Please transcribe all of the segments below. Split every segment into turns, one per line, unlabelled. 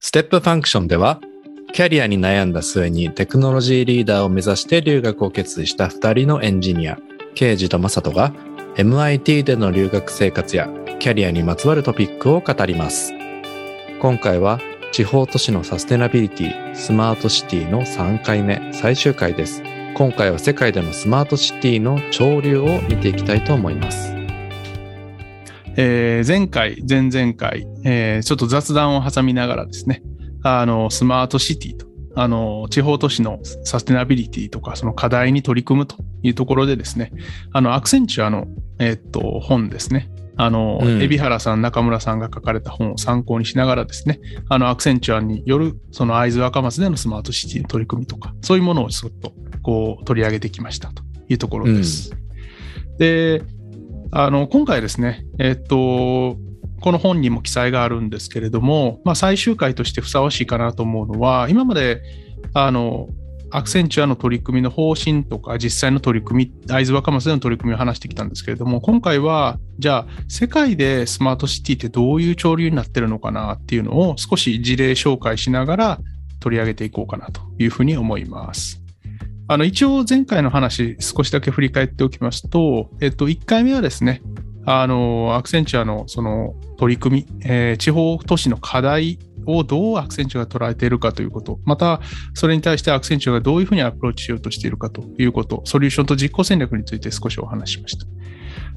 Step Function では、キャリアに悩んだ末にテクノロジーリーダーを目指して留学を決意した2人のエンジニア、ケイジとマサトが MIT での留学生活やキャリアにまつわるトピックを語ります。今回は地方都市のサステナビリティ、スマートシティの3回目、最終回です。今回は世界でのスマートシティの潮流を見ていきたいと思います。
えー前回、前々回、えーちょっと雑談を挟みながらですね、あの、スマートシティと、あの、地方都市のサステナビリティとか、その課題に取り組むというところでですね、あの、アクセンチュアの、えーっと、本ですね。あの、
うん
海老原さん、中村さんが書かれた本を参考にしながらですね、あの、アクセンチュアによる、その会津若松でのスマートシティの取り組みとか、そういうものをちょっと、こう、取り上げてきましたというところです。で、あの、今回ですね、えっと、この本にも記載があるんですけれども、まあ、最終回としてふさわしいかなと思うのは、今まで、あの、アクセンチュアの取り組みの方針とか、実際の取り組み、会津若松での取り組みを話してきたんですけれども、今回は、じゃあ、世界でスマートシティってどういう潮流になってるのかなっていうのを少し事例紹介しながら取り上げていこうかなというふうに思います。あの、一応前回の話少しだけ振り返っておきますと、えっと、1回目はですね、あの、アクセンチュアのその取り組み、えー地方都市の課題をどうアクセンチュアが捉えているかということ、また、それに対してアクセンチュアがどういうふうにアプローチしようとしているかということ、ソリューションと実行戦略について少しお話ししました。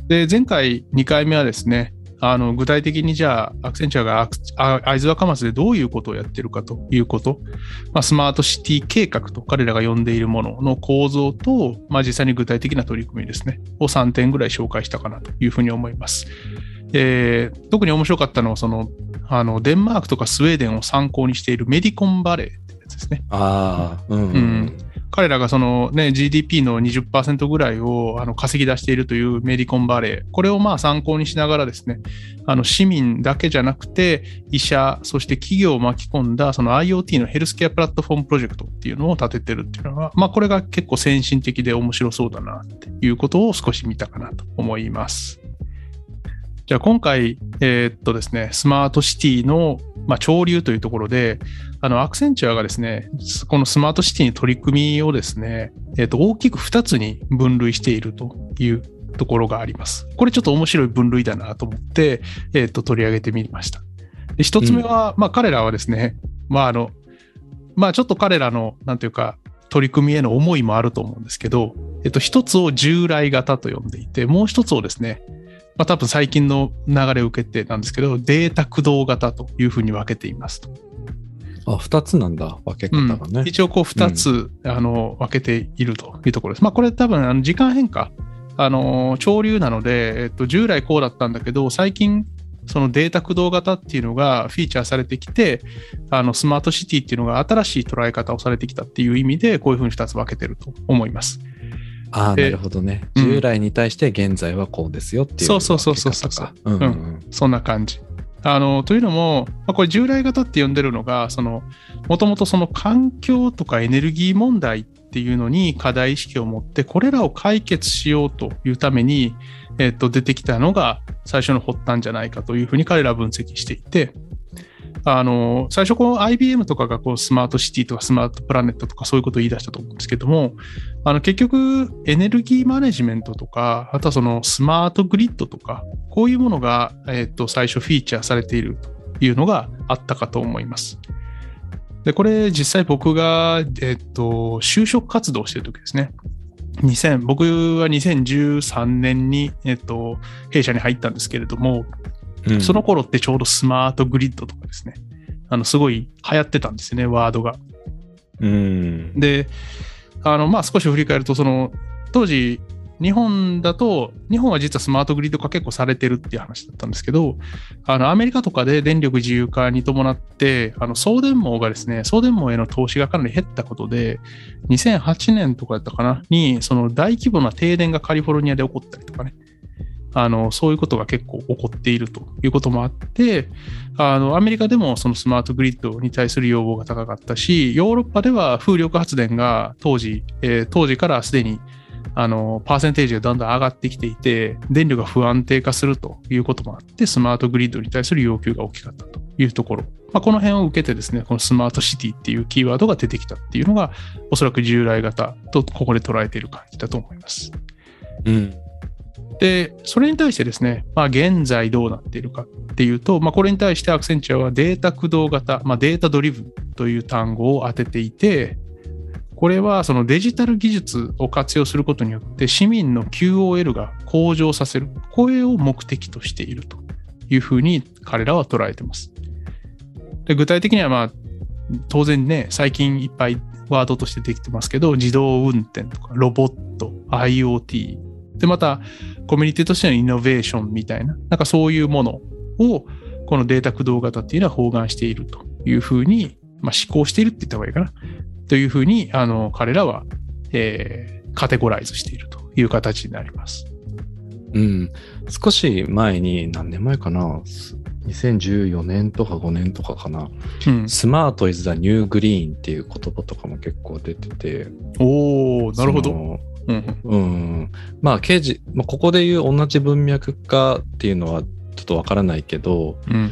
で、前回2回目はですね、あの具体的にじゃあ、アクセンチュアが会津若松でどういうことをやっているかということ、まあ、スマートシティ計画と彼らが呼んでいるものの構造と、まあ、実際に具体的な取り組みですね、を3点ぐらい紹介したかなというふうに思います。えー特に面白かったのはその、あの、デンマークとかスウェーデンを参考にしているメディコンバレーってやつですね。
ああ、うん、
うん彼らがそのね、GDP の20%ぐらいをあの稼ぎ出しているというメディコンバレー。これをまあ参考にしながらですね、あの市民だけじゃなくて、医者、そして企業を巻き込んだその IoT のヘルスケアプラットフォームプロジェクトっていうのを立ててるっていうのは、まあこれが結構先進的で面白そうだなっていうことを少し見たかなと思います。じゃあ今回、えーっとですね、スマートシティの、まあ、潮流というところで、あの、アクセンチュアがですね、このスマートシティの取り組みをですね、えっ、と、大きく2つに分類しているというところがあります。これちょっと面白い分類だなと思って、えっ、と、取り上げてみました。で一つ目は、まあ、彼らはですね、まあ、あの、まあ、ちょっと彼らの、なんていうか、取り組みへの思いもあると思うんですけど、えっと、一つを従来型と呼んでいて、もう一つをですね、まあ、多分最近の流れを受けてなんですけど、データ駆動型というふうに分けていますと。
あ、二つなんだ、分け方がね。
一応こう2つ、あの分けているというところです。まあこれ多分あの時間変化、あの潮流なので、えっと、従来こうだったんだけど、最近そのデータ駆動型っていうのがフィーチャーされてきて、あのスマートシティっていうのが新しい捉え方をされてきたっていう意味で、こういうふうに2つ分けてると思います。
ああ、
で
なるほどね。
うん
従来に対して現在はこうですよっていう。
そうそうそうそうそう
うんうんうん。
そんな感じ。あの、というのも、まあ、これ従来型って呼んでるのが、その、もともとその環境とかエネルギー問題っていうのに課題意識を持って、これらを解決しようというために、えっと、出てきたのが最初の発端じゃないかというふうに彼らは分析していて、あの、最初この IBM とかがこうスマートシティとかスマートプラネットとかそういうことを言い出したと思うんですけども、あの結局エネルギーマネジメントとか、あとはそのスマートグリッドとか、こういうものが、えっと最初フィーチャーされているというのがあったかと思います。で、これ実際僕が、えっと、就職活動してる時ですね。2000僕は2013年に、えっと、弊社に入ったんですけれども、
うん
その頃ってちょうどスマートグリッドとかですね、あの、すごい流行ってたんですよね、ワードが。
うん。
で、あの、まあ、少し振り返ると、その、当時、日本だと、日本は実はスマートグリッド化結構されてるっていう話だったんですけど、あの、アメリカとかで電力自由化に伴って、あの、送電網がですね、送電網への投資がかなり減ったことで、2008年とかだったかな、に、その大規模な停電がカリフォルニアで起こったりとかね、あの、そういうことが結構起こっているということもあって、あの、アメリカでもそのスマートグリッドに対する要望が高かったし、ヨーロッパでは風力発電が当時、えー当時からすでに、あの、パーセンテージがだんだん上がってきていて、電力が不安定化するということもあって、スマートグリッドに対する要求が大きかったというところまあ、この辺を受けてですね、このスマートシティっていうキーワードが出てきたっていうのが、おそらく従来型とここで捉えている感じだと思います。
うん。
で、それに対してですね、まあ、現在どうなっているかっていうと、まあ、これに対してアクセンチュアはデータ駆動型、まあ、データドリブンという単語を当てていて、これはそのデジタル技術を活用することによって市民の QOL が向上させる、これを目的としているというふうに彼らは捉えてます。で具体的にはまあ当然ね、最近いっぱいワードとしてできてますけど、自動運転とかロボット、IoT、で、またコミュニティとしてのイノベーションみたいな、なんかそういうものをこのデータ駆動型っていうのは包含しているというふうに、まあ、思考しているって言った方がいいかな。というふうに、あの、彼らは、えーカテゴライズしているという形になります。
うん。少し前に、何年前かな？す2014年とか5年とかかな。
うん。
スマート is the new green っていう言葉とかも結構出てて。
おー、なるほど。うん
うん。まあ、刑事、まあ、ここで言う同じ文脈かっていうのはちょっとわからないけど、
うん。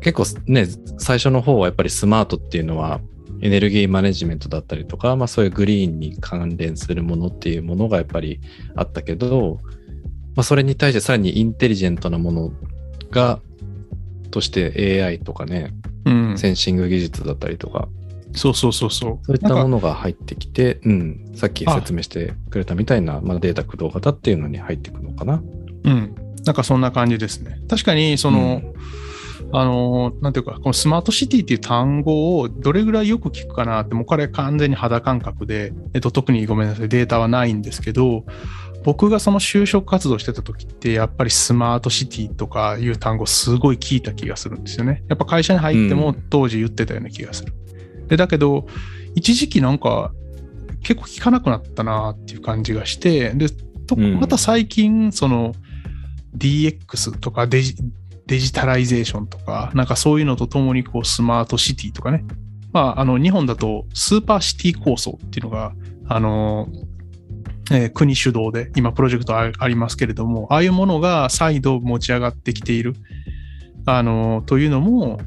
結構ね、最初の方はやっぱりスマートっていうのはエネルギーマネジメントだったりとか、まあそういうグリーンに関連するものっていうものがやっぱりあったけど、まあそれに対してさらにインテリジェントなものが、として AI とかね、
うん。
センシング技術だったりとか、
そうそうそうそう。
そういったものが入ってきて、うん、さっき説明してくれたみたいな、まあ、データ駆動型っていうのに入っていくのかな。
うん。なんかそんな感じですね。確かに、その、あの、なんていうか、このスマートシティっていう単語をどれぐらいよく聞くかなって、もうこれ完全に肌感覚で、えっと、特にごめんなさい、データはないんですけど、僕がその就職活動してた時って、やっぱりスマートシティとかいう単語すごい聞いた気がするんですよね。やっぱ会社に入っても
うん
当時言ってたような気がする。で、だけど、一時期なんか結構聞かなくなったなっていう感じがして、で、また最近、その DX とかデジデジタライゼーションとか、なんかそういうのとともにこうスマートシティとかね。まあ、あの、日本だとスーパーシティ構想っていうのが、あの、えー国主導で今プロジェクトあありますけれども、ああいうものが再度持ち上がってきている、あの、というのも、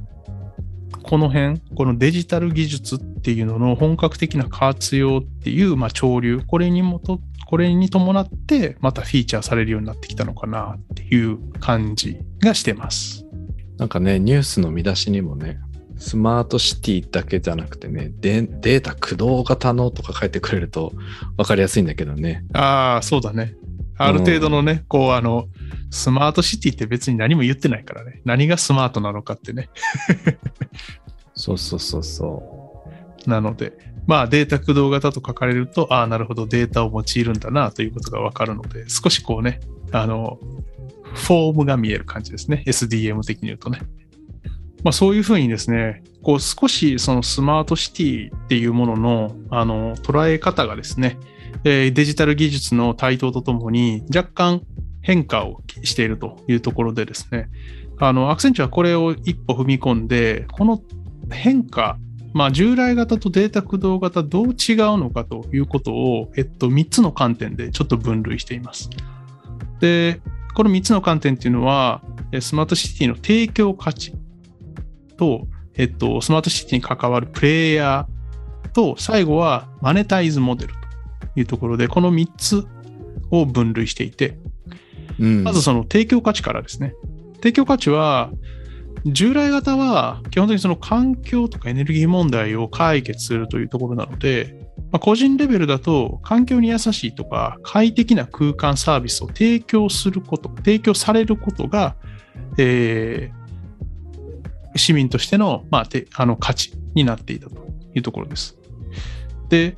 この辺、このデジタル技術っていうのの本格的な活用っていう、まあ、潮流、これにもと、これに伴って、またフィーチャーされるようになってきたのかなっていう感じがしてます。
なんかね、ニュースの見出しにもね、スマートシティだけじゃなくてね、デデータ駆動型のとか書いてくれると分かりやすいんだけどね。
ああ、そうだね。ある程度のね、こう、あの、スマートシティって別に何も言ってないからね。何がスマートなのかってね。
そうそうそうそ
なので、まあデータ駆動型と書かれると、ああ、なるほど、データを用いるんだなということがわかるので、少しこうね、あの、フォームが見える感じですね。SDM 的に言うとね。まあそういうふうにですね、こう少しそのスマートシティっていうものの、あの、捉え方がですね、えーデジタル技術の台頭とともに若干変化をしているというところでですね、あの、アクセンチュはこれを一歩踏み込んで、この変化、まあ、従来型とデータ駆動型どう違うのかということを、えっと、3つの観点でちょっと分類しています。で、この3つの観点っていうのは、スマートシティの提供価値と、えっと、スマートシティに関わるプレイヤーと、最後はマネタイズモデルというところで、この3つを分類していて、まずその提供価値からですね。提供価値は、従来型は基本的にその環境とかエネルギー問題を解決するというところなので、まあ、個人レベルだと環境に優しいとか快適な空間サービスを提供すること、提供されることが、えー市民としての,、まあ、てあの価値になっていたというところです。で、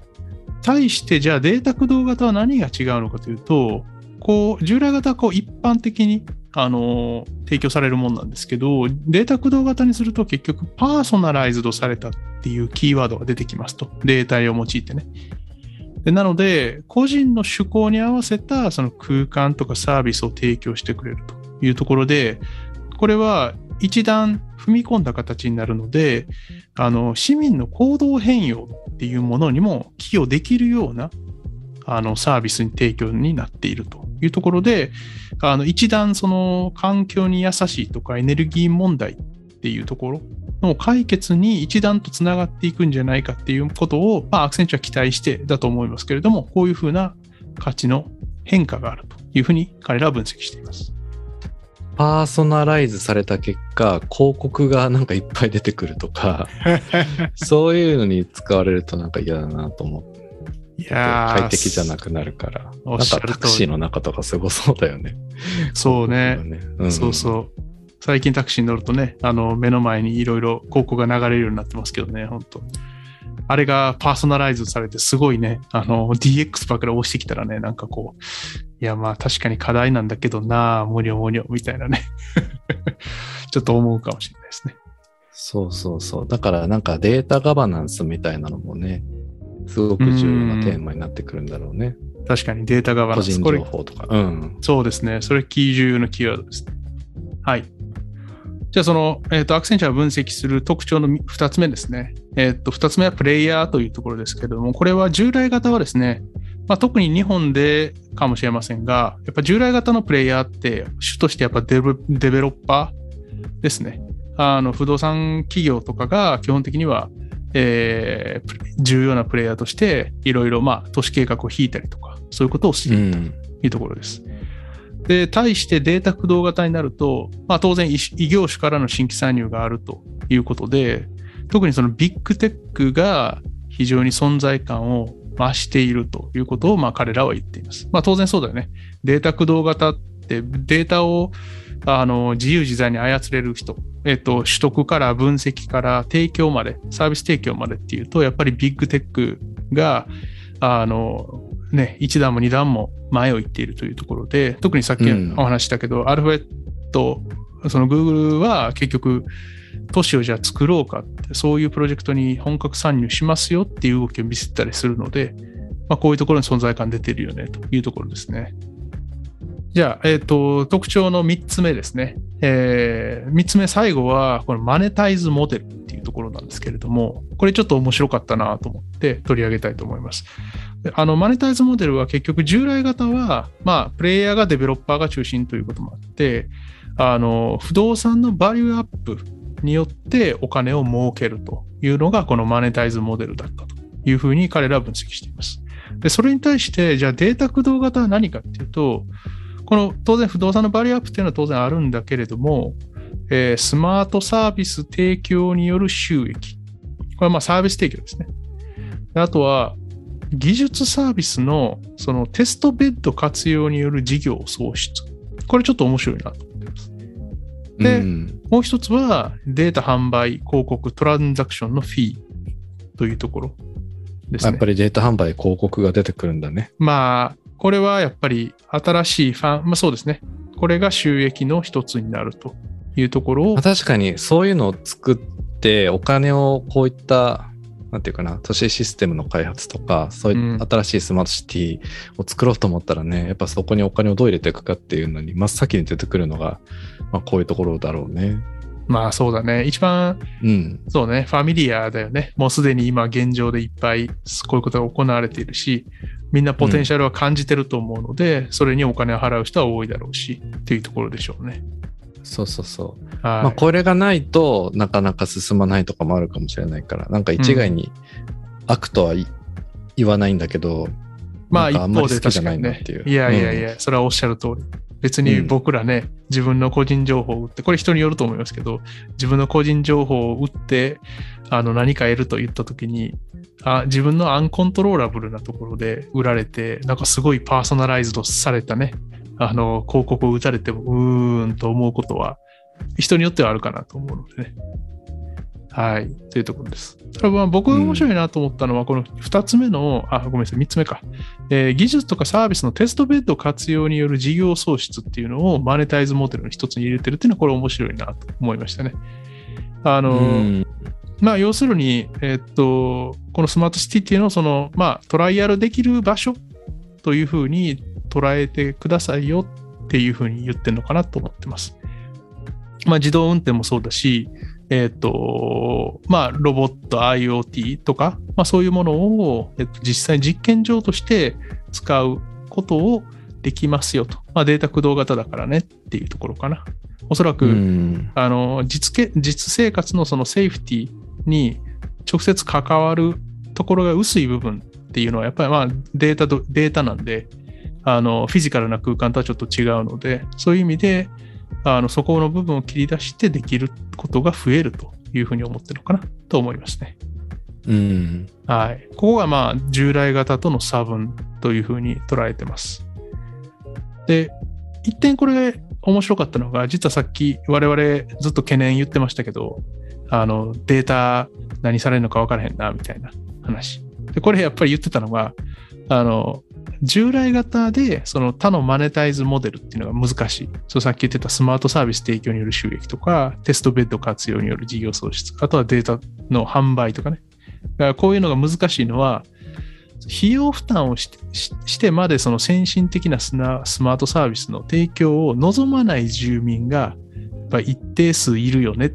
対してじゃあデータ駆動型は何が違うのかというと、こう従来型はこう一般的にあの提供されるものなんですけど、データ駆動型にすると結局パーソナライズドされたっていうキーワードが出てきますと。データを用いてね。でなので、個人の趣向に合わせたその空間とかサービスを提供してくれるというところで、これは一段踏み込んだ形になるので、あの市民の行動変容っていうものにも寄与できるようなあのサービスに提供になっているというところで、あの一段その環境に優しいとかエネルギー問題っていうところの解決に一段とつながっていくんじゃないかっていうことを、まあ、アクセンチュは期待してだと思いますけれども、こういうふうな価値の変化があるというふうに彼らは分析しています。
パーソナライズされた結果、広告がなんかいっぱい出てくるとか、そういうのに使われるとなんか嫌だなと思って、
いやー
快適じゃなくなるから。なんかタクシーの中とかすごそうだよね。
そうね。
広告がね。
そうそう。最近タクシーに乗るとね、あの、目の前にいろいろ広告が流れるようになってますけどね、本当あれがパーソナライズされてすごいね、あの、DX ばっかり押してきたらね、なんかこう、いやまあ確かに課題なんだけどなあ、もにょもにょみたいなね。ちょっと思うかもしれないですね。
そうそうそう。だからなんかデータガバナンスみたいなのもね、すごく重要なテーマになってくるんだろうね。
確かにデータガバナンス。
個人情報とか。うん。
そうですね。それキー重要なキーワードですね。はい。じゃあその、えっ、と、アクセンチャーが分析する特徴の2つ目ですね。えっ、と、2つ目はプレイヤーというところですけれども、これは従来型はですね、まあ、特に日本でかもしれませんが、やっぱ従来型のプレイヤーって主としてやっぱデベデベロッパーですね。あの、不動産企業とかが基本的には、えー重要なプレイヤーとして、いろいろ、まあ、都市計画を引いたりとか、そういうことをしていると
うん。
いうところです。で、対してデータ駆動型になると、まあ当然異異業種からの新規参入があるということで、特にそのビッグテックが非常に存在感を増しているということをまあ彼らは言っています。まあ当然そうだよね。データ駆動型ってデータをあの自由自在に操れる人、えっと、取得から分析から提供まで、サービス提供までっていうと、やっぱりビッグテックが、あの、ね、一段も二段も前を行っているというところで、特にさっき
うん
お話ししたけど、アルファベット、その Google は結局、都市をじゃあ作ろうかって、そういうプロジェクトに本格参入しますよっていう動きを見せたりするので、まあ、こういうところに存在感出てるよねというところですね。じゃあ、えっ、と、特徴の3つ目ですね。えー、3つ目、最後は、このマネタイズモデルっていうところなんですけれども、これちょっと面白かったなと思って取り上げたいと思います。あの、マネタイズモデルは結局従来型は、まあ、プレイヤーがデベロッパーが中心ということもあって、あの、不動産のバリューアップによってお金を儲けるというのがこのマネタイズモデルだったというふうに彼らは分析しています。で、それに対して、じゃあデータ駆動型は何かっていうと、この当然不動産のバリューアップっていうのは当然あるんだけれども、えースマートサービス提供による収益。これはまあサービス提供ですね。であとは、技術サービスのそのテストベッド活用による事業創出。これちょっと面白いなと思ってます。で
うん
もう一つはデータ販売、広告、トランザクションのフィーというところですね
やっぱ。りデータ販売広告が出てくるんだね。
まあ、これはやっぱり新しいファン、まあそうですね。これが収益の一つになるというところを
まあ、確かにそういうのを作ってお金をこういったなんていうかな都市システムの開発とかそういううん新しいスマートシティを作ろうと思ったらね、やっぱそこにお金をどう入れていくかっていうのに真っ先に出てくるのが、まあ、こういうところだろうね。
まあそうだね。一番、
うん。
そうね、ファミリアだよね。もうすでに今現状でいっぱいこういうことが行われているし、みんなポテンシャルは感じてると思うので、それにお金を払う人は多いだろうし、っていうところでしょうね。
そうそうそう。
はい。
まあこれがないとなかなか進まないとかもあるかもしれないから、なんか一概に悪とはい言わないんだけど、
まあ一方で確かにね
いなっていう。。
いやいやいや、それはおっしゃる通り。別に僕らね、自分の個人情報を売って、これ人によると思いますけど、自分の個人情報を売って、あの何か得ると言ったときにあ、自分のアンコントローラブルなところで売られて、なんかすごいパーソナライズドされたね、あの広告を打たれても、うーんと思うことは、人によってはあるかなと思うのでね。はい。というところです。ただまあ僕が面白いなと思ったのは、この2つ目の、あ、ごめんなさい、3つ目か。えー技術とかサービスのテストベッド活用による事業創出っていうのをマネタイズモデルの一つに入れてるっていうのはこれ面白いなと思いましたね。あの、
うん
まあ要するに、えーっと、このスマートシティっていうのをその、まあトライアルできる場所というふうに捉えてくださいよっていうふうに言ってるのかなと思ってます。まあ自動運転もそうだし、えーっと、まあロボット IoT とか、まあそういうものを、えっと、実際実験場として使うことをできますよと。まあデータ駆動型だからねっていうところかな。おそらく、
うん。
あの実け実生活のそのセーフティーに直接関わるところが薄い部分っていうのはやっぱりまあデータとデータなんであのフィジカルな空間とはちょっと違うのでそういう意味であのそこの部分を切り出してできることが増えるというふうに思ってるのかなと思いますね。
うん。
はい。ここがまあ従来型との差分というふうに捉えてます。で、一点これ面白かったのが、実はさっき我々ずっと懸念言ってましたけど、あのデータ何されるのか分からへんなみたいな話。で、これやっぱり言ってたのが、あの、従来型でその他のマネタイズモデルっていうのが難しい。そうさっき言ってたスマートサービス提供による収益とか、テストベッド活用による事業創出、あとはデータの販売とかね。だからこういうのが難しいのは、費用負担をしてまでその先進的なスナスマートサービスの提供を望まない住民がやっぱ一定数いるよねっ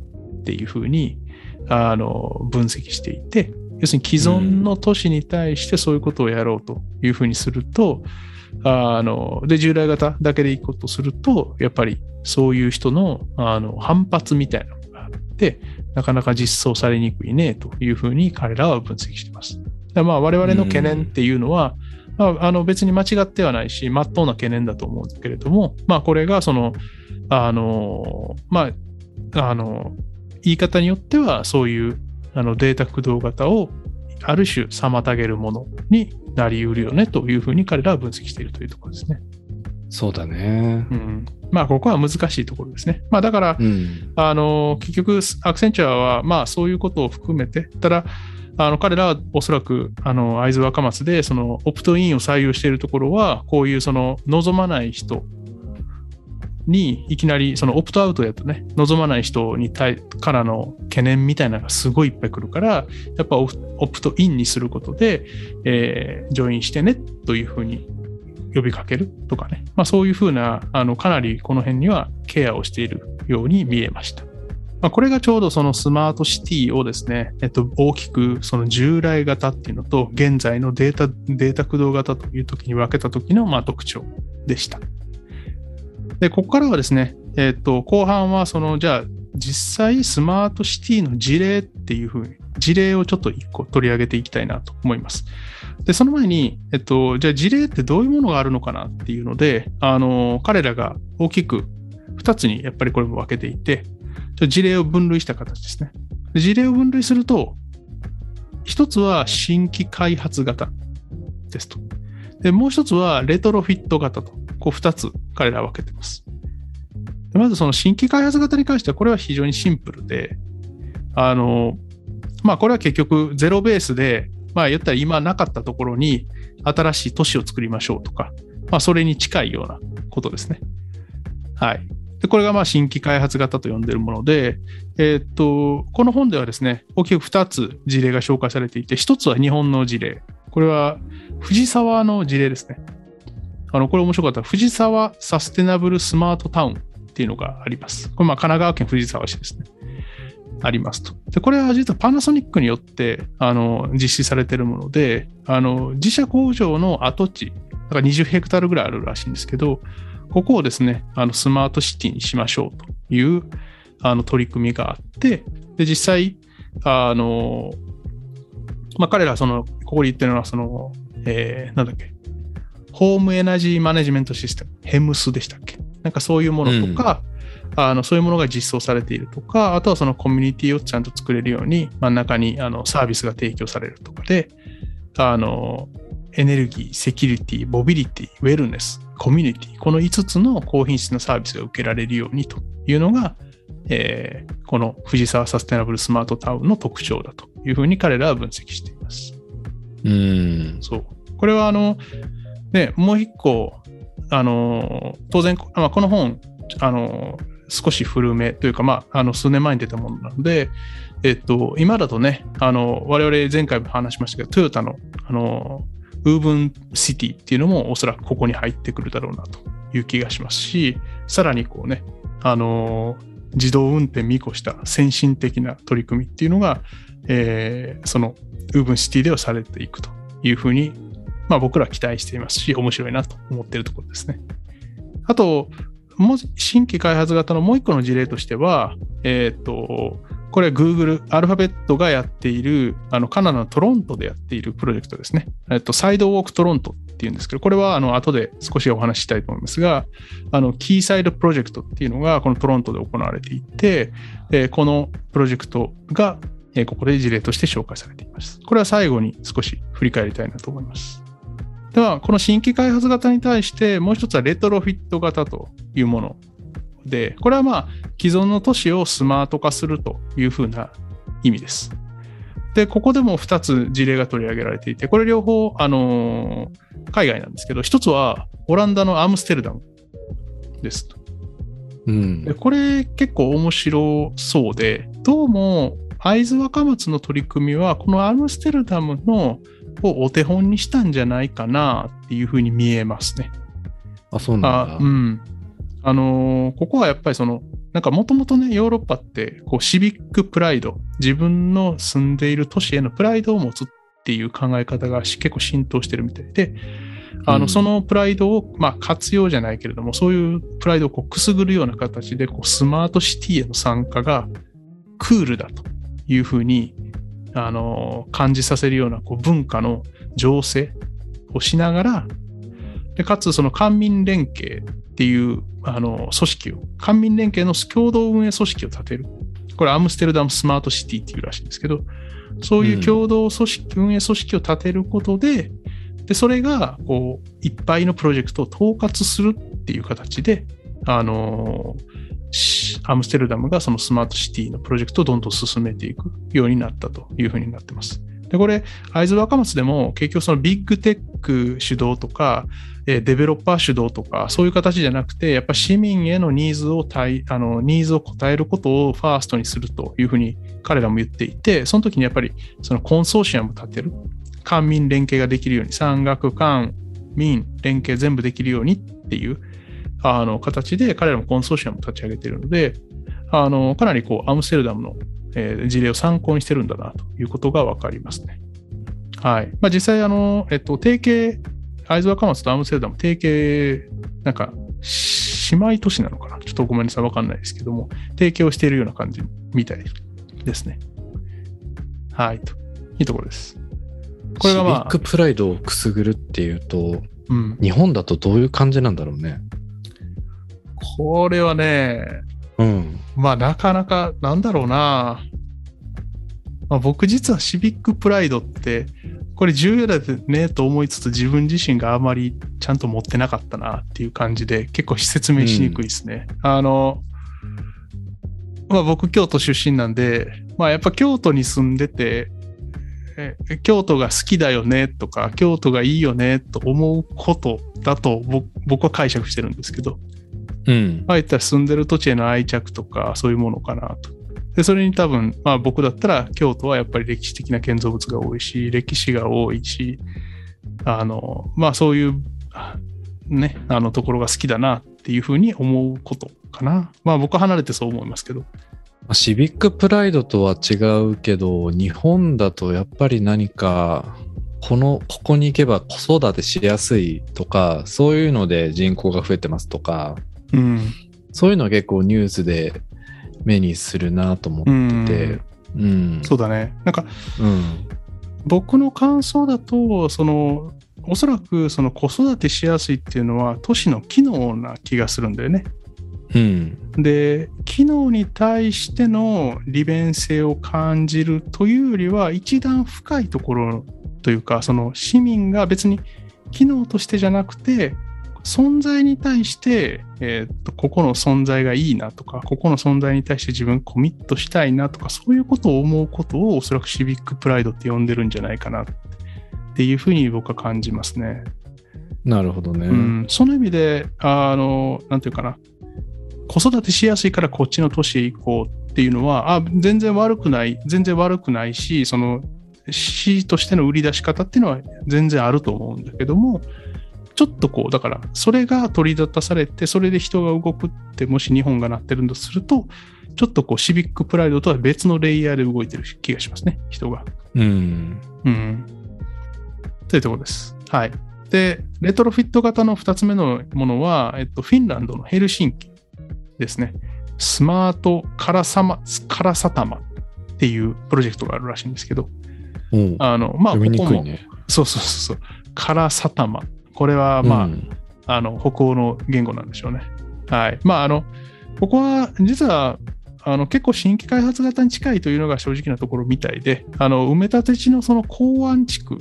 ていうふうにあの分析していて、要するに既存の都市に対してそういうことをやろうというふうにすると、あので従来型だけでいくことすると、やっぱりそういう人のあの反発みたいなのがあって、なかなか実装されにくいねというふうに彼らは分析しています。だまあ我々の懸念っていうのは、まあ、あの別に間違ってはないし、まっとうな懸念だと思うんだけれども、まあこれがその、あの、まあ、あの、言い方によってはそういうあのデータ駆動型をある種妨げるものになりうるよねというふうに彼らは分析しているというところですね。
そうだね。
うん。まあここは難しいところですね。まあだから、
うん。
あの、結局、アクセンチュアは、まあ、そういうことを含めて、ただ、あの彼らはおそらく、あの、会津若松で、その、オプトインを採用しているところは、こういう、その、望まない人に、いきなり、その、オプトアウトやとね、望まない人に対からの懸念みたいなのがすごいいっぱい来るから、やっぱオプトインにすることで、えー、ジョインしてね、というふうに呼びかけるとかね、まあ、そういうふうな、あの、かなりこの辺にはケアをしているように見えました。まあ、これがちょうどそのスマートシティをですね、えっと、大きくその従来型っていうのと、現在のデータ、データ駆動型という時に分けた時のまあ特徴でした。で、ここからはですね、えっと、後半はその、じゃあ、実際スマートシティの事例っていうふうに、事例をちょっと一個取り上げていきたいなと思います。で、その前に、えっと、じゃあ事例ってどういうものがあるのかなっていうので、あの、彼らが大きく2つにやっぱりこれも分けていて、事例を分類した形ですね。事例を分類すると、一つは新規開発型ですと。で、もう一つはレトロフィット型と、こう二つ彼らは分けてます。でまずその新規開発型に関しては、これは非常にシンプルで、あの、まあこれは結局ゼロベースで、まあ言ったら今なかったところに新しい都市を作りましょうとか、まあそれに近いようなことですね。はい。で、これがまあ新規開発型と呼んでいるもので、えーっと、この本ではですね、大きく2つ事例が紹介されていて、1つは日本の事例。これは藤沢の事例ですね。あの、これ面白かった。藤沢サステナブルスマートタウンっていうのがあります。これま神奈川県藤沢市ですね。ありますと。で、これは実はパナソニックによって、あの、実施されてるもので、あの、自社工場の跡地、だから20ヘクタールぐらいあるらしいんですけど、ここをですね、あのスマートシティにしましょうというあの取り組みがあって、で、実際、あの、まあ、彼らはその、ここで言ってるのは、その、えー、なんだっけ、ホームエナジーマネジメントシステム、ヘムスでしたっけ？なんかそういうものとか、あのそういうものが実装されているとか、あとはそのコミュニティをちゃんと作れるように、真ん中にあのサービスが提供されるとかで、あの、エネルギー、セキュリティ、モビリティ、ウェルネス、コミュニティ、この5つの高品質なサービスが受けられるようにというのが、えーこの藤沢サステナブルスマートタウンの特徴だというふうに彼らは分析しています。
うん。
そう。これはあの、ね、もう一個、あの、当然、まあ、この本、あの、少し古めというか、まあ、あの、数年前に出たものなので、えっと、今だとね、あの、我々前回も話しましたけど、トヨタの、あの、ウーブンシティっていうのもおそらくここに入ってくるだろうなという気がしますし、さらにこうね、あの、自動運転見越した先進的な取り組みっていうのが、えーそのウーブンシティではされていくというふうに、まあ僕らは期待していますし、面白いなと思っているところですね。あと、もう新規開発型のもう一個の事例としては、えっ、と、これは Google、アルファベットがやっている、あのカナダのトロントでやっているプロジェクトですね。えっと、サイドウォークトロントっていうんですけど、これはあの後で少しお話ししたいと思いますが、あのキーサイドプロジェクトっていうのがこのトロントで行われていて、えーこのプロジェクトが、えーここで事例として紹介されています。これは最後に少し振り返りたいなと思います。では、この新規開発型に対して、もう一つはレトロフィット型というもので、これはまあ、既存の都市をスマート化するというふうな意味です。で、ここでも2つ事例が取り上げられていて、これ両方、あのー海外なんですけど、一つはオランダのアムステルダムです。
うん
で。これ結構面白そうで、どうも会津若松の取り組みは、このアムステルダムのをお手本にしたんじゃないかなっていうふうに見えますね。
あ、そうなんだ。
あうん。あのーここはやっぱりその、なんかもともとね、ヨーロッパって、こう、シビックプライド、自分の住んでいる都市へのプライドを持つっていう考え方がし結構浸透してるみたいで、あの、
うん
そのプライドを、まあ、活用じゃないけれども、そういうプライドをこうくすぐるような形で、こう、スマートシティへの参加がクールだというふうに、あのー感じさせるような、こう、文化の醸成をしながら、でかつその官民連携っていうあの組織を、官民連携の共同運営組織を立てる。これアムステルダムスマートシティっていうらしいんですけど、そういう共同組織、運営組織を立てることで、で、それが、こう、いっぱいのプロジェクトを統括するっていう形で、あのしアムステルダムがそのスマートシティのプロジェクトをどんどん進めていくようになったというふうになってます。で、これ、会津若松でも結局そのビッグテック主導とか、デベロッパー主導とか、そういう形じゃなくて、やっぱ市民へのニーズを対、あの、ニーズを応えることをファーストにするというふうに彼らも言っていて、その時にやっぱりそのコンソーシアムを立てる。官民連携ができるように、産学官民連携全部できるようにっていう、あの、形で彼らもコンソーシアムを立ち上げているので、あの、かなりこう、アムステルダムの、えー事例を参考にしてるんだなということがわかりますね。はい。まあ、実際、あの、えっと、提携、会津若松とアムステルダム、提携、なんか、し姉妹都市なのかな？ちょっとごめんなさい、わかんないですけども、提携をしているような感じみたいですね。はい。といいところです。これがまあ
シビックプライドをくすぐるっていうと、
うん。
日本だとどういう感じなんだろうね。
これはね、
うん。
まあなかなか、なんだろうな。まあ、僕実はシビックプライドって、これ重要だねと思いつつ自分自身があまりちゃんと持ってなかったなっていう感じで結構説明しにくいですね。あの、まあ僕京都出身なんで、まあやっぱ京都に住んでて、え京都が好きだよねとか、京都がいいよねと思うことだと僕僕は解釈してるんですけど、
うん。
まあたら住んでる土地への愛着とかそういうものかなと。で、それに多分、まあ僕だったら京都はやっぱり歴史的な建造物が多いし、歴史が多いし、あの、まあそういう、あね、あのところが好きだなっていうふうに思うことかな。まあ僕は離れてそう思いますけど。
シビックプライドとは違うけど、日本だとやっぱり何か、この、ここに行けば子育てしやすいとか、そういうので人口が増えてますとか、
うん。
そういうのは結構ニュースで目にするなと思ってて、うん。
そうだね。なんか
うん。
僕の感想だと、その、おそらくその子育てしやすいっていうのは都市の機能な気がするんだよね。
うん。
で機能に対しての利便性を感じるというよりは一段深いところというかその市民が別に機能としてじゃなくて存在に対して、えーっとここの存在がいいなとかここの存在に対して自分コミットしたいなとかそういうことを思うことをおそらくシビックプライドって呼んでるんじゃないかなっていうふうに僕は感じますね。
なるほどね。
うん、その意味で、あの、なんていうかな、子育てしやすいからこっちの都市へ行こうっていうのは、あ全然悪くない、全然悪くないし、その、市としての売り出し方っていうのは全然あると思うんだけども、ちょっとこう、だから、それが取り立たされて、それで人が動くって、もし日本がなってるんだとすると、ちょっとこう、シビックプライドとは別のレイヤーで動いてる気がしますね、人が。
うん。
うん。というところです。はい。で、レトロフィット型の2つ目のものは、えっと、フィンランドのヘルシンキですね。スマートカラサマ、カラサタマっていうプロジェクトがあるらしいんですけど、
うん。
あの、まあ、ここも
ね。
そうそうそうそう。カラサタマ。これは、まあ、
うん
あの、北欧の言語なんでしょうね。はい。まあ、あの、ここは、実は、あの、結構新規開発型に近いというのが正直なところみたいで、あの、埋め立て地のその港湾地区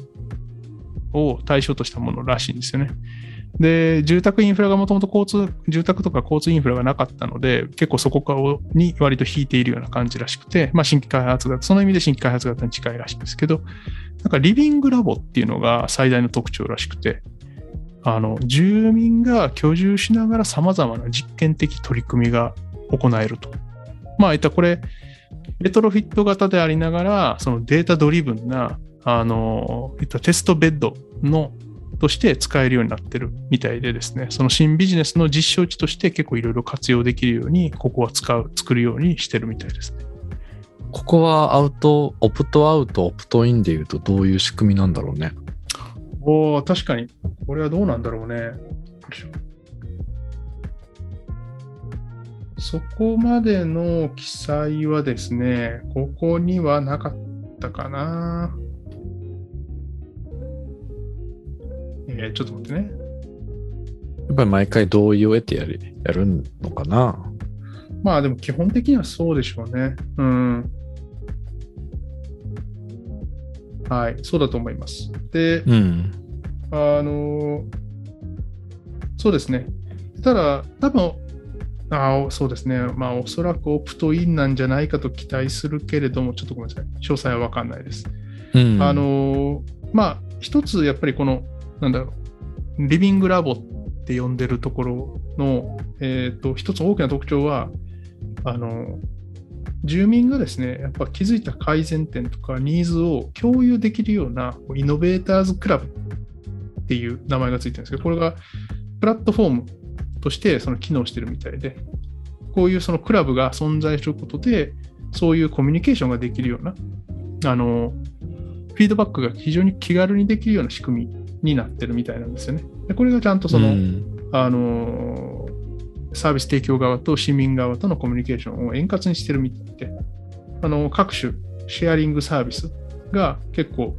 を対象としたものらしいんですよね。で、住宅インフラがもともと交通、住宅とか交通インフラがなかったので、結構そこからに割と引いているような感じらしくて、まあ新規開発型、その意味で新規開発型に近いらしいんですけど、なんかリビングラボっていうのが最大の特徴らしくて、あの、住民が居住しながら様々な実験的取り組みが行えると。まあ、いったこれ、レトロフィット型でありながら、そのデータドリブンな、あの、いったテストベッドの、として使えるようになってるみたいでですね、その新ビジネスの実証地として結構いろいろ活用できるように、ここは使う、作るようにしてるみたいですね。
ここはアウト、オプトアウト、オプトインで言うとどういう仕組みなんだろうね。
おお確かに。これはどうなんだろうね。そこまでの記載はですね、ここにはなかったかな。えーちょっと待ってね。
やっぱり毎回同意を得てやるやるのかな？
まあでも基本的にはそうでしょうね。うん。はい、そうだと思います。で、
うん。
あのそうですね。ただ、多分あそうですね。まあ、おそらくオプトインなんじゃないかと期待するけれども、ちょっとごめんなさい。詳細は分かんないです。
うん。
あのまあ、一つやっぱりこの、なんだろう、リビングラボって呼んでるところの、えっ、と、一つ大きな特徴は、あの住民がですね、やっぱ気づいた改善点とかニーズを共有できるようなイノベーターズクラブっていう名前がついてるんですけど、これがプラットフォームとしてその機能してるみたいで、こういうそのクラブが存在することで、そういうコミュニケーションができるような、あの、フィードバックが非常に気軽にできるような仕組みになってるみたいなんですよね。でこれがちゃんとその、
うん
あのサービス提供側と市民側とのコミュニケーションを円滑にしてるみたいで、あの各種シェアリングサービスが結構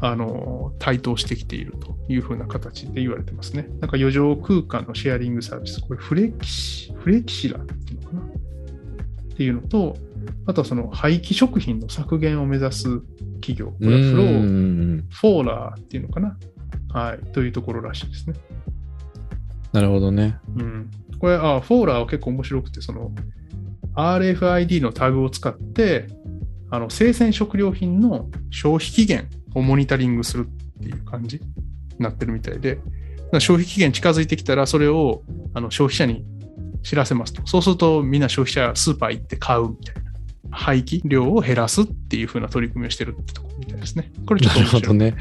あの台頭してきているというふうな形で言われてますね。なんか余剰空間のシェアリングサービス、これフレキシフレキシラっていうのかな？っていうのと、あとはその廃棄食品の削減を目指す企業、これはフロ
う
ー、
ん
フォーラーっていうのかな？はい、というところらしいですね。
なるほどね。
うん、これあ、フォーラーは結構面白くて、その RFID のタグを使って、あの生鮮食料品の消費期限をモニタリングするっていう感じになってるみたいで、消費期限近づいてきたら、それをあの消費者に知らせますと。そうすると、みんな消費者、スーパー行って買うみたいな。廃棄量を減らすっていう風な取り組みをしてるってところみたいですね。これちょっと
なる
面白い。
ほどね。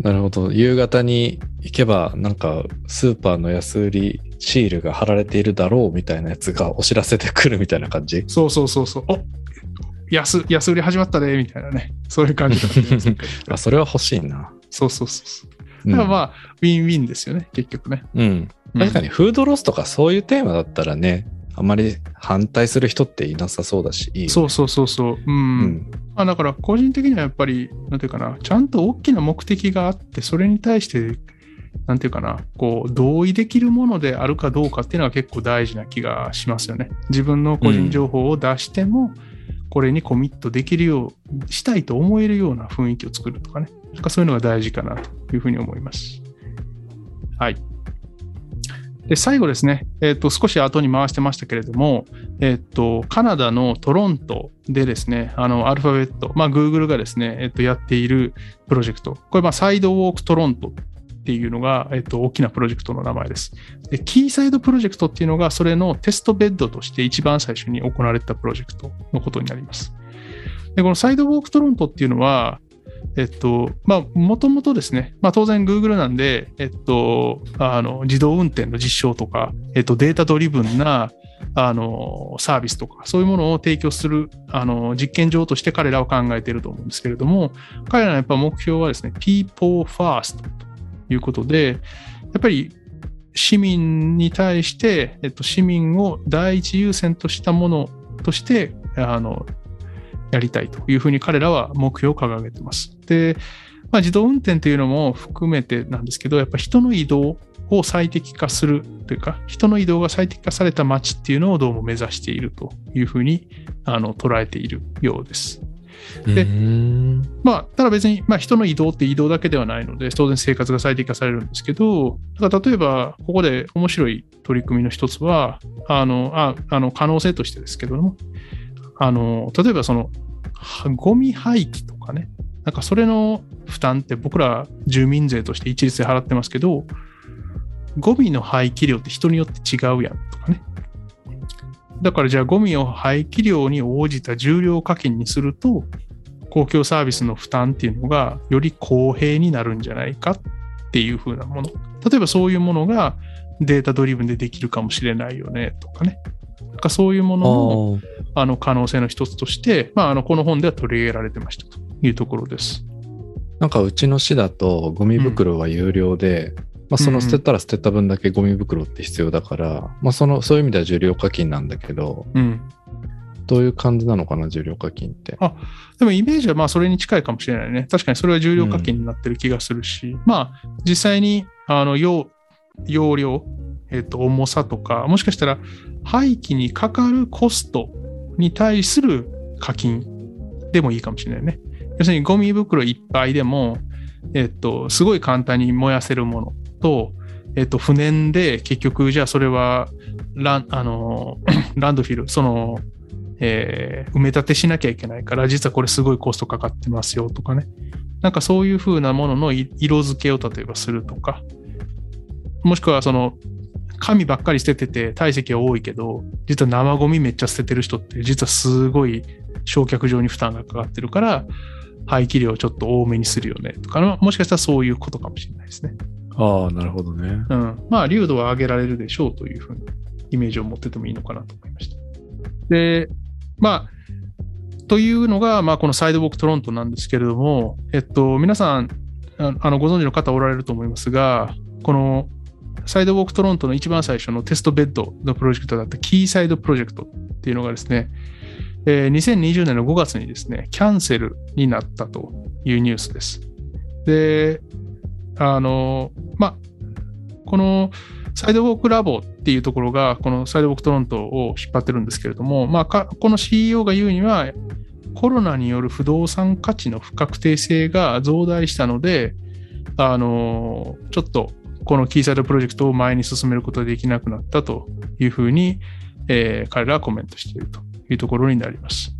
なるほど。夕方に行けば、なんか、スーパーの安売りシールが貼られているだろうみたいなやつがお知らせで来るみたいな感じ？
そうそうそうそう。お安安売り始まったねみたいなね。そういう感じだ
あ、それは欲しいな。
そうそうそうそう。
うん
だからまあ、ウィンウィンですよね、結局ね。
うん。確かに、フードロスとかそういうテーマだったらね、あまり反対する人っていなさそうだし、いいよね
そうそうそうそう。うん。
うん。
まあ、だから、個人的にはやっぱり、なんていうかな、ちゃんと大きな目的があって、それに対して、なんていうかな、こう、同意できるものであるかどうかっていうのは結構大事な気がしますよね。自分の個人情報を出しても、これにコミットできるよう、したいと思えるような雰囲気を作るとかね。なんかそういうのが大事かなというふうに思います。はい。で、最後ですね、えっ、と、少し後に回してましたけれども、えっ、と、カナダのトロントでですね、あの、アルファベット、まあ、Google がですね、えっ、と、やっているプロジェクト。これ、ま、サイドウォークトロントっていうのが、えっ、と、大きなプロジェクトの名前です。で、キーサイドプロジェクトっていうのが、それのテストベッドとして一番最初に行われたプロジェクトのことになります。で、このサイドウォークトロントっていうのは、えっと、まあ、もともとですね、まあ、当然 Google なんで、えっと、あの、自動運転の実証とか、えっと、データドリブンな、あの、サービスとか、そういうものを提供する、あの、実験場として彼らは考えていると思うんですけれども、彼らのやっぱ目標はですね、people first ということで、やっぱり市民に対して、えっと、市民を第一優先としたものとして、あの、やりたいというふうに彼らは目標を掲げてます。で、まあ、自動運転というのも含めてなんですけど、やっぱ人の移動を最適化するというか、人の移動が最適化された街っていうのをどうも目指しているというふうにあの捉えているようです。で
うん
まあ、ただ別に、まあ、人の移動って移動だけではないので、当然生活が最適化されるんですけど、だから例えば、ここで面白い取り組みの一つは、あの、ああの可能性としてですけども、あの、例えばその、ゴミ廃棄とかね、なんかそれの負担って僕ら住民税として一律で払ってますけど、ゴミの廃棄量って人によって違うやんとかね。だからじゃあゴミを廃棄量に応じた重量課金にすると、公共サービスの負担っていうのがより公平になるんじゃないかっていう風なもの。例えばそういうものがデータドリブンでできるかもしれないよねとかね。なんかそういうものもあの可能性の一つとして、まあ、あのこの本では取り上げられてましたというところです。
なんかうちの市だとゴミ袋は有料で、まあ、その捨てたら捨てた分だけゴミ袋って必要だから、まあ、そのそういう意味では重量課金なんだけど
うん。
どういう感じなのかな重量課金って。
でもイメージはまあそれに近いかもしれないね。確かにそれは重量課金になってる気がするし、まあ実際にあの容容量、えっと重さとか、もしかしたら廃棄にかかるコストに対する課金でもいいかもしれないね。要するにゴミ袋いっぱいでも、えっと、すごい簡単に燃やせるものと、えっと、不燃で結局じゃあそれはランあの ランドフィル、そのえー埋め立てしなきゃいけないから、実はこれすごいコストかかってますよとかね。なんかそういう風なものの色付けを例えばするとか、もしくはその、紙ばっかり捨ててて体積は多いけど、実は生ゴミめっちゃ捨ててる人って、実はすごい焼却場に負担がかかってるから、廃棄量をちょっと多めにするよねとか、もしかしたらそういうことかもしれないですね。
ああなるほどね。
うん。まあ、流度は上げられるでしょうというふうにイメージを持っててもいいのかなと思いました。で、まあ、というのが、まあ、このサイドウォークトロントなんですけれども、えっと、皆さん、ああのご存知の方おられると思いますが、このサイドウォークトロントの一番最初のテストベッドのプロジェクトだったキーサイドプロジェクトっていうのがですね、えー2020年の5月にですね、キャンセルになったというニュースです。で、あの、まあ、このサイドウォークラボっていうところが、このサイドウォークトロントを引っ張ってるんですけれども、まあ、この CEO が言うには、コロナによる不動産価値の不確定性が増大したので、あの、ちょっとこのキーサイドプロジェクトを前に進めることができなくなったというふうに、えー彼らはコメントしているというところになります。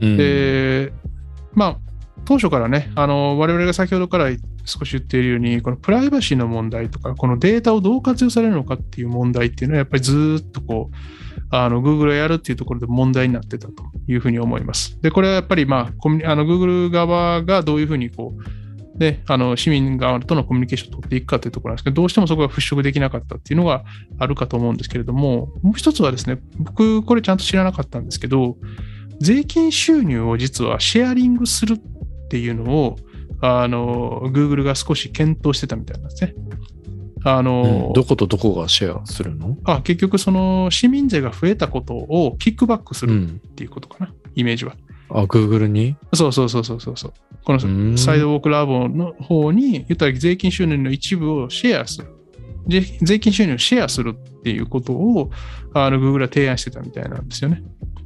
うん
で、まあ、当初からね、あの、我々が先ほどから少し言っているように、このプライバシーの問題とか、このデータをどう活用されるのかっていう問題っていうのは、やっぱりずーっとこう、あの、Google がやるっていうところで問題になってたというふうに思います。で、これはやっぱり、まあ、あの、Google 側がどういうふうにこう、で、あの、市民側とのコミュニケーションを取っていくかというところなんですけど、どうしてもそこが払拭できなかったっていうのがあるかと思うんですけれども、もう一つはですね、僕、これちゃんと知らなかったんですけど、税金収入を実はシェアリングするっていうのを、あの、Google が少し検討してたみたいなんですね。あの、
うんどことどこがシェアするの？
あ結局その市民税が増えたことをキックバックするっ
うん。
ていうことかな、イメージは。
あ、Google に？
そうそうそうそうそう。この
うん
サイドウォークラボの方に、言ったら税金収入の一部をシェアする。税税金収入をシェアするっていうことを、あの、Google は提案してたみたいなんですよね。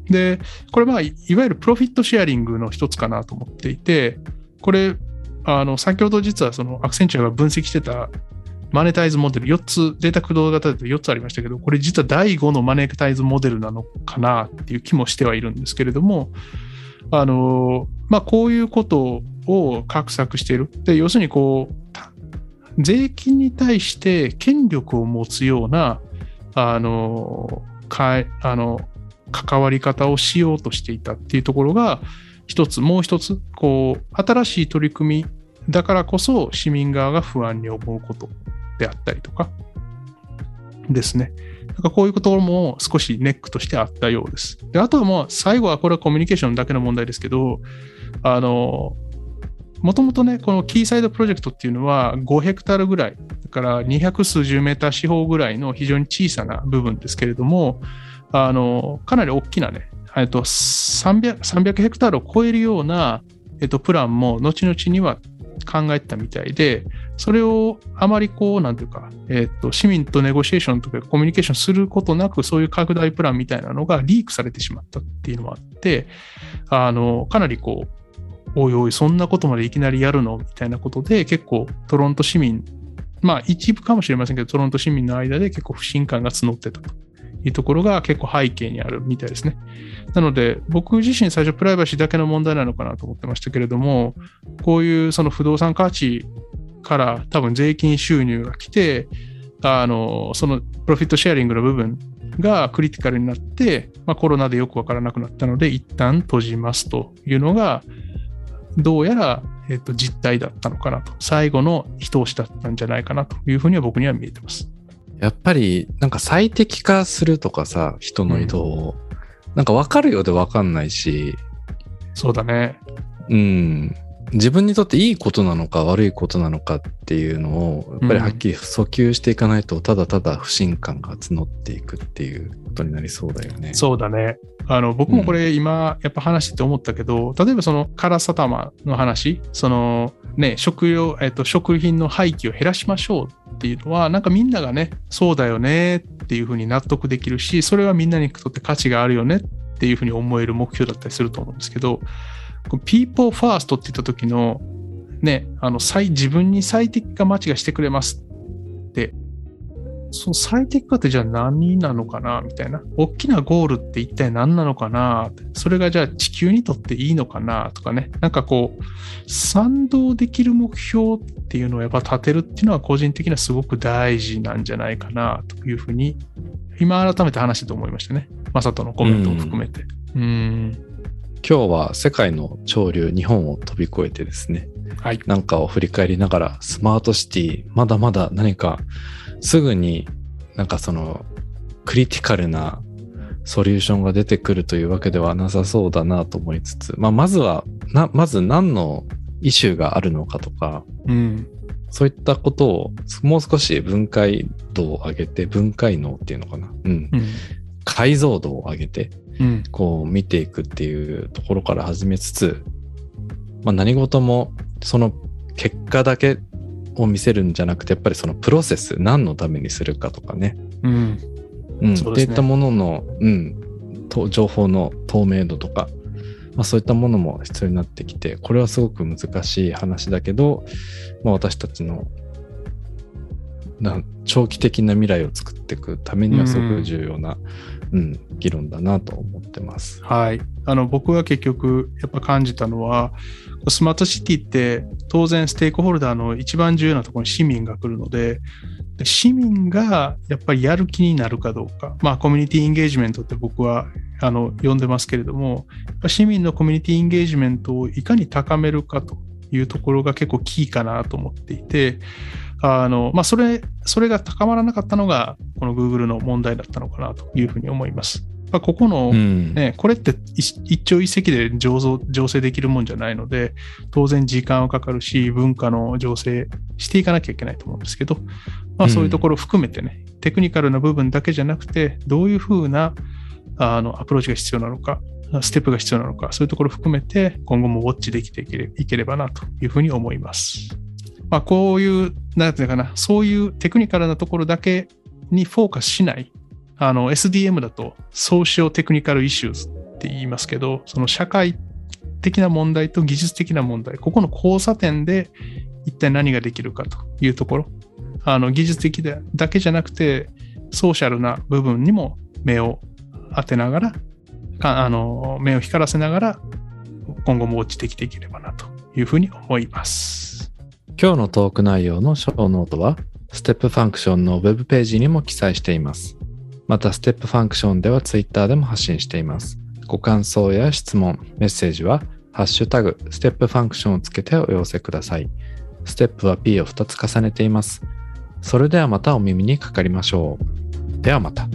で、これまあ、いいわゆるプロフィットシェアリングの一つかなと思っていて、これ、あの、先ほど実はそのアクセンチュアが分析してたマネタイズモデル4つ、データ駆動型で4つありましたけど、これ実は第5のマネタイズモデルなのかなっていう気もしてはいるんですけれども、あの、まあ、こういうことを画策している。で、要するにこう、税金に対して権力を持つような、あの、かあの、関わり方をしようとしていたっていうところが、一つ、もう一つ、こう、新しい取り組みだからこそ市民側が不安に思うことであったりとかですね。なんかこういうとことも少しネックとしてあったようです。であとはもう最後はこれはコミュニケーションだけの問題ですけど、あの、もともとね、このキーサイドプロジェクトっていうのは5ヘクタールぐらい、だから200数十メーター四方ぐらいの非常に小さな部分ですけれども、あの、かなり大きなね、えっと、300, 300ヘクタールを超えるような、えっと、プランも後々には考えてたみたいで、それをあまりこう、なんていうか、えっと、市民とネゴシエーションとかコミュニケーションすることなく、そういう拡大プランみたいなのがリークされてしまったっていうのもあって、あの、かなりこう、おいおい、そんなことまでいきなりやるの？みたいなことで、結構トロント市民、まあ一部かもしれませんけど、トロント市民の間で結構不信感が募ってたというところが結構背景にあるみたいですね。なので、僕自身最初プライバシーだけの問題なのかなと思ってましたけれども、こういうその不動産価値から多分税金収入が来て、あの、そのプロフィットシェアリングの部分がクリティカルになって、まあ、コロナでよくわからなくなったので、一旦閉じますというのが、どうやら、えっと、実態だったのかなと。最後の一押しだったんじゃないかなというふうには僕には見えてます。
やっぱり、なんか最適化するとかさ、人の移動を、うん、なんか分かるようで分かんないし。
そうだね。
うん。自分にとっていいことなのか悪いことなのかっていうのを、やっぱりはっきり訴求していかないと、ただただ不信感が募っていくっていうことになりそうだよね。
そうだね。あの、僕もこれ今、やっぱ話してて思ったけど、うん、例えばそのカラサタマの話、そのね、食用、えっと、食品の廃棄を減らしましょうっていうのは、なんかみんながね、そうだよねっていうふうに納得できるし、それはみんなにとって価値があるよねっていうふうに思える目標だったりすると思うんですけど、people first って言った時の、ね、あの、最、自分に最適化街がしてくれますってその最適化ってじゃあ何なのかな？みたいな。大きなゴールって一体何なのかな？それがじゃあ地球にとっていいのかな？とかね。なんかこう、賛同できる目標っていうのをやっぱ立てるっていうのは個人的にはすごく大事なんじゃないかなというふうに、今改めて話して思いましたね。まさとのコメントも含めて。うん。
今日は世界の潮流、日本を飛び越えてですね、はい、なんかを振り返りながら、スマートシティ、まだまだ何かすぐになんかそのクリティカルなソリューションが出てくるというわけではなさそうだなと思いつつ、まあ、まずはな、まず何のイシューがあるのかとか、
うん、
そういったことをもう少し分解度を上げて、分解能っていうのかな。うん。うん、解像度を上げて、こう見ていくっていうところから始めつつ、まあ、何事もその結果だけを見せるんじゃなくて、やっぱりそのプロセス、何のためにするかとかね。
うん。
うん。そういったものの、うん、と情報の透明度とか、まあ、そういったものも必要になってきて、これはすごく難しい話だけど、まあ、私たちのな長期的な未来を作っていくためにはすごく重要な、うん、うん、議論だなと思ってます。
はい。あの、僕は結局、やっぱ感じたのは、スマートシティって当然ステークホルダーの一番重要なところに市民が来るので、で市民がやっぱりやる気になるかどうか、まあコミュニティエンゲージメントって僕はあの呼んでますけれども、市民のコミュニティエンゲージメントをいかに高めるかというところが結構キーかなと思っていて、あの、まあ、それ、それが高まらなかったのが、この Google の問題だったのかなというふうに思います。まあ、ここの、ね、うん、これって一朝一夕で醸造醸成できるもんじゃないので、当然時間はかかるし、文化の醸成していかなきゃいけないと思うんですけど、まあ、そういうところを含めてね、うん、テクニカルな部分だけじゃなくて、どういうふうなあのアプローチが必要なのか、ステップが必要なのか、そういうところを含めて、今後もウォッチできていければなというふうに思います。まあ、こういう、なんていうかな、そういうテクニカルなところだけにフォーカスしない、あの SDM だと socio-technical issues って言いますけど、その社会的な問題と技術的な問題、ここの交差点で一体何ができるかというところ、あの技術的でだけじゃなくて、ソーシャルな部分にも目を当てながら、あの目を光らせながら、今後もウォッチできていければなというふうに思います。
今日のトーク内容のショーノートは、ステップファンクションのウェブページにも記載しています。また、ステップファンクションでは Twitter でも発信しています。ご感想や質問、メッセージは、ハッシュタグ、ステップファンクションをつけてお寄せください。ステップは P を2つ重ねています。それではまたお耳にかかりましょう。ではまた。